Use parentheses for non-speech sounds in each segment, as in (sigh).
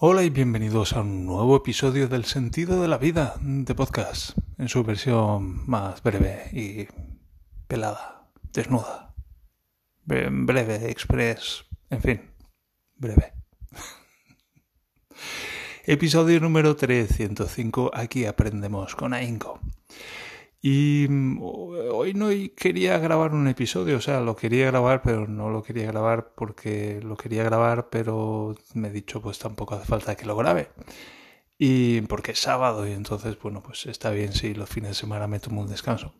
Hola y bienvenidos a un nuevo episodio del Sentido de la Vida de podcast, en su versión más breve y pelada, desnuda, breve, express, en fin, breve. (laughs) Episodio número 305, aquí aprendemos con AINCO. Y mm, hoy no quería grabar un episodio, o sea, lo quería grabar, pero no lo quería grabar porque lo quería grabar, pero me he dicho, pues tampoco hace falta que lo grabe. Y porque es sábado y entonces, bueno, pues está bien si los fines de semana me tomo un descanso.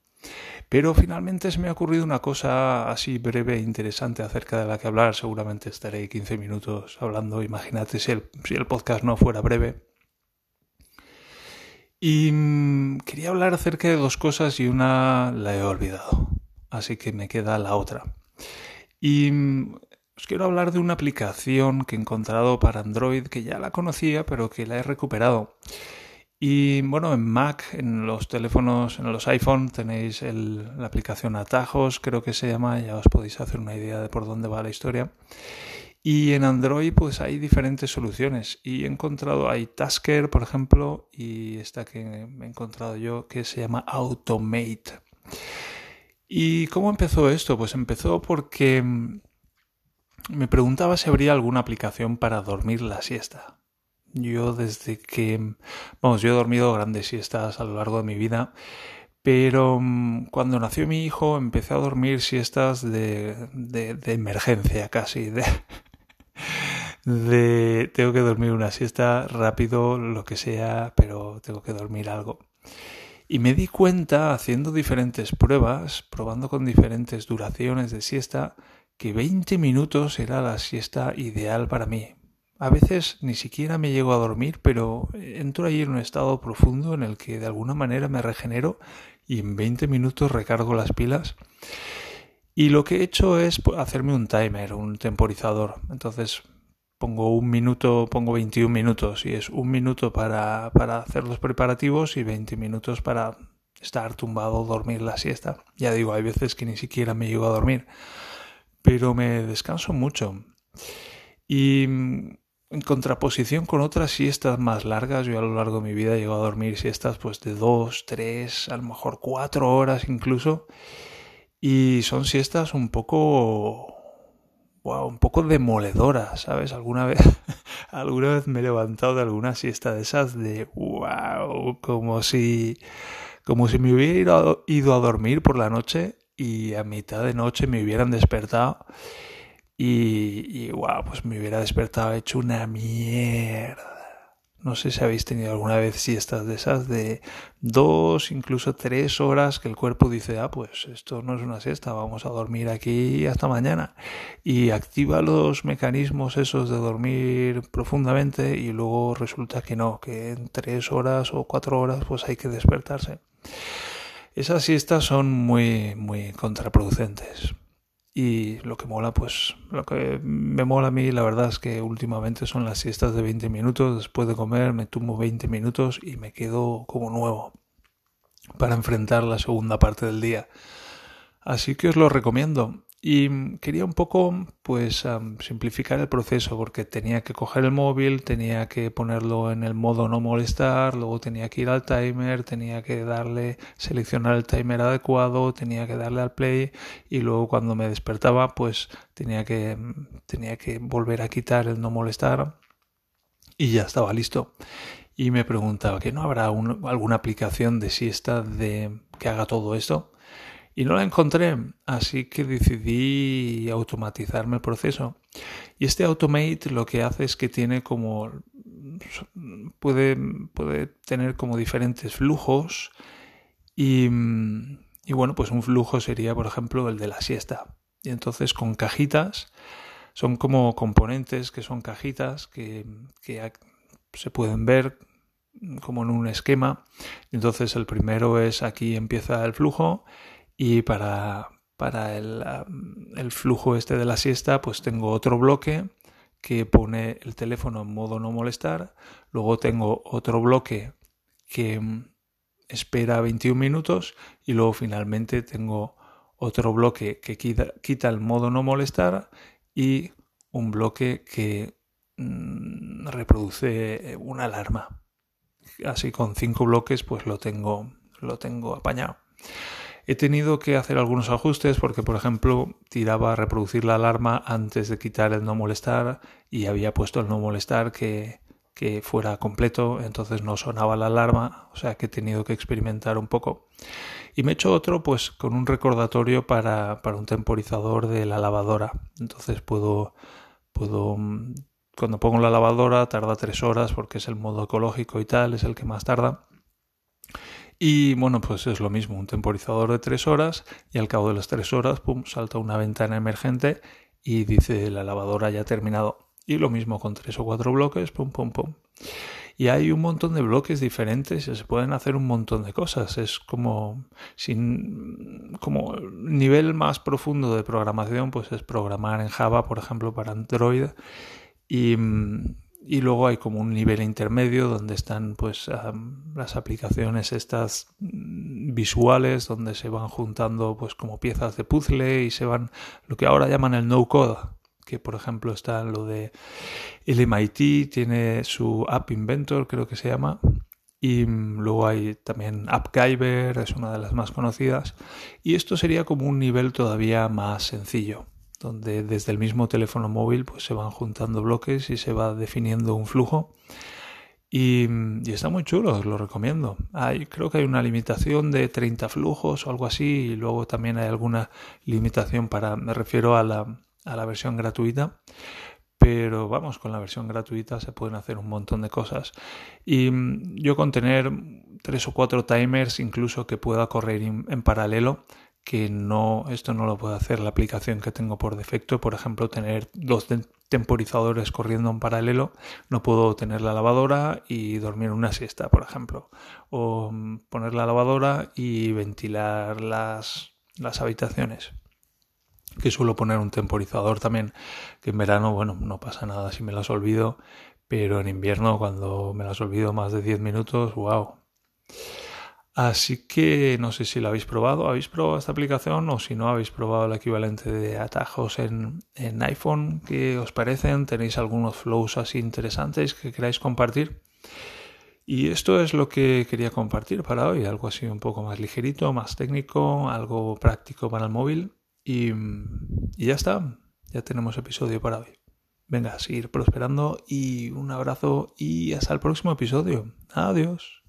Pero finalmente se me ha ocurrido una cosa así breve e interesante acerca de la que hablar. Seguramente estaré 15 minutos hablando. Imagínate si el, si el podcast no fuera breve. Y mm, quería hablar acerca de dos cosas y una la he olvidado. Así que me queda la otra. Y mm, os quiero hablar de una aplicación que he encontrado para Android que ya la conocía pero que la he recuperado. Y bueno, en Mac, en los teléfonos, en los iPhone tenéis la aplicación Atajos, creo que se llama, ya os podéis hacer una idea de por dónde va la historia. Y en Android pues hay diferentes soluciones y he encontrado, hay Tasker por ejemplo y esta que he encontrado yo que se llama Automate. ¿Y cómo empezó esto? Pues empezó porque me preguntaba si habría alguna aplicación para dormir la siesta. Yo desde que, vamos, yo he dormido grandes siestas a lo largo de mi vida, pero cuando nació mi hijo empecé a dormir siestas de, de, emergencia casi, de tengo que dormir una siesta rápido, lo que sea, pero tengo que dormir algo. Y me di cuenta haciendo diferentes pruebas, probando con diferentes duraciones de siesta, que 20 minutos era la siesta ideal para mí. A veces ni siquiera me llego a dormir, pero entro ahí en un estado profundo en el que de alguna manera me regenero y en 20 minutos recargo las pilas. Y lo que he hecho es hacerme un timer, un temporizador. Entonces pongo un minuto, pongo 21 minutos y es un minuto para, para hacer los preparativos y 20 minutos para estar tumbado, dormir la siesta. Ya digo, hay veces que ni siquiera me llego a dormir, pero me descanso mucho. Y mm, en contraposición con otras siestas más largas, yo a lo largo de mi vida llego a dormir siestas pues de dos, tres, a lo mejor cuatro horas incluso. Y son siestas un poco un poco demoledora, ¿sabes? Alguna vez, (laughs) alguna vez me he levantado de alguna siesta de esas de wow, como si, como si me hubiera ido a dormir por la noche y a mitad de noche me hubieran despertado y, y wow, pues me hubiera despertado hecho una mierda. No sé si habéis tenido alguna vez siestas de esas de dos, incluso tres horas que el cuerpo dice, ah, pues esto no es una siesta, vamos a dormir aquí hasta mañana. Y activa los mecanismos esos de dormir profundamente y luego resulta que no, que en tres horas o cuatro horas pues hay que despertarse. Esas siestas son muy, muy contraproducentes. Y lo que mola, pues lo que me mola a mí, la verdad es que últimamente son las siestas de 20 minutos. Después de comer me tumbo 20 minutos y me quedo como nuevo para enfrentar la segunda parte del día. Así que os lo recomiendo. Y quería un poco, pues, simplificar el proceso porque tenía que coger el móvil, tenía que ponerlo en el modo no molestar, luego tenía que ir al timer, tenía que darle, seleccionar el timer adecuado, tenía que darle al play y luego cuando me despertaba, pues tenía que, tenía que volver a quitar el no molestar y ya estaba listo. Y me preguntaba que no habrá alguna aplicación de siesta de que haga todo esto. Y no la encontré, así que decidí automatizarme el proceso. Y este Automate lo que hace es que tiene como puede, puede tener como diferentes flujos y, y, bueno, pues un flujo sería, por ejemplo, el de la siesta. Y entonces con cajitas, son como componentes que son cajitas que, que se pueden ver como en un esquema. Entonces el primero es aquí empieza el flujo y para, para el, el, flujo este de la siesta, pues tengo otro bloque que pone el teléfono en modo no molestar. Luego tengo otro bloque que mm, espera 21 minutos y luego finalmente tengo otro bloque que quita, quita el modo no molestar y un bloque que mm, reproduce una alarma. Así con cinco bloques pues lo tengo, lo tengo apañado. He tenido que hacer algunos ajustes porque, por ejemplo, tiraba a reproducir la alarma antes de quitar el no molestar y había puesto el no molestar que, que fuera completo, entonces no sonaba la alarma, o sea que he tenido que experimentar un poco. Y me he hecho otro pues con un recordatorio para, para un temporizador de la lavadora. Entonces puedo, puedo, mm, cuando pongo la lavadora tarda tres horas porque es el modo ecológico y tal, es el que más tarda. Y bueno, pues es lo mismo, un temporizador de tres horas y al cabo de las tres horas, pum, salta una ventana emergente y dice la lavadora ya ha terminado. Y lo mismo con tres o cuatro bloques, pum, pum, pum. Y hay un montón de bloques diferentes y se pueden hacer un montón de cosas. Es como sin como nivel más profundo de programación, pues es programar en Java, por ejemplo, para Android. Y, y luego hay como un nivel intermedio donde están pues las aplicaciones estas mm, visuales donde se van juntando pues como piezas de puzzle y se van lo que ahora llaman el no code que por ejemplo está lo de el MIT tiene su App Inventor creo que se llama y mm, luego hay también AppGyver es una de las más conocidas y esto sería como un nivel todavía más sencillo donde desde el mismo teléfono móvil pues se van juntando bloques y se va definiendo un flujo. Y, está muy chulo, os lo recomiendo. Hay, creo que hay una limitación de 30 flujos o algo así, y luego también hay alguna limitación para, me refiero a la, a la versión gratuita, pero vamos, con la versión gratuita se pueden hacer un montón de cosas. Y yo con tener tres o cuatro timers incluso que pueda correr en paralelo, que no, esto no lo puede hacer la aplicación que tengo por defecto. Por ejemplo, tener dos temporizadores corriendo en paralelo. No puedo tener la lavadora y dormir una siesta, por ejemplo. O mm, poner la lavadora y ventilar las, las habitaciones. Que suelo poner un temporizador también, que en verano, bueno, no pasa nada si me las olvido, pero en invierno cuando me las olvido más de 10 minutos, wow. Así que no sé si lo habéis probado, habéis probado esta aplicación o si no habéis probado el equivalente de atajos en, iPhone, ¿qué os parecen? ¿Tenéis algunos flows así interesantes que queráis compartir? Y esto es lo que quería compartir para hoy, algo así un poco más ligerito, más técnico, algo práctico para el móvil. Y, y ya está, ya tenemos episodio para hoy. Venga, a seguir prosperando y un abrazo y hasta el próximo episodio. Adiós.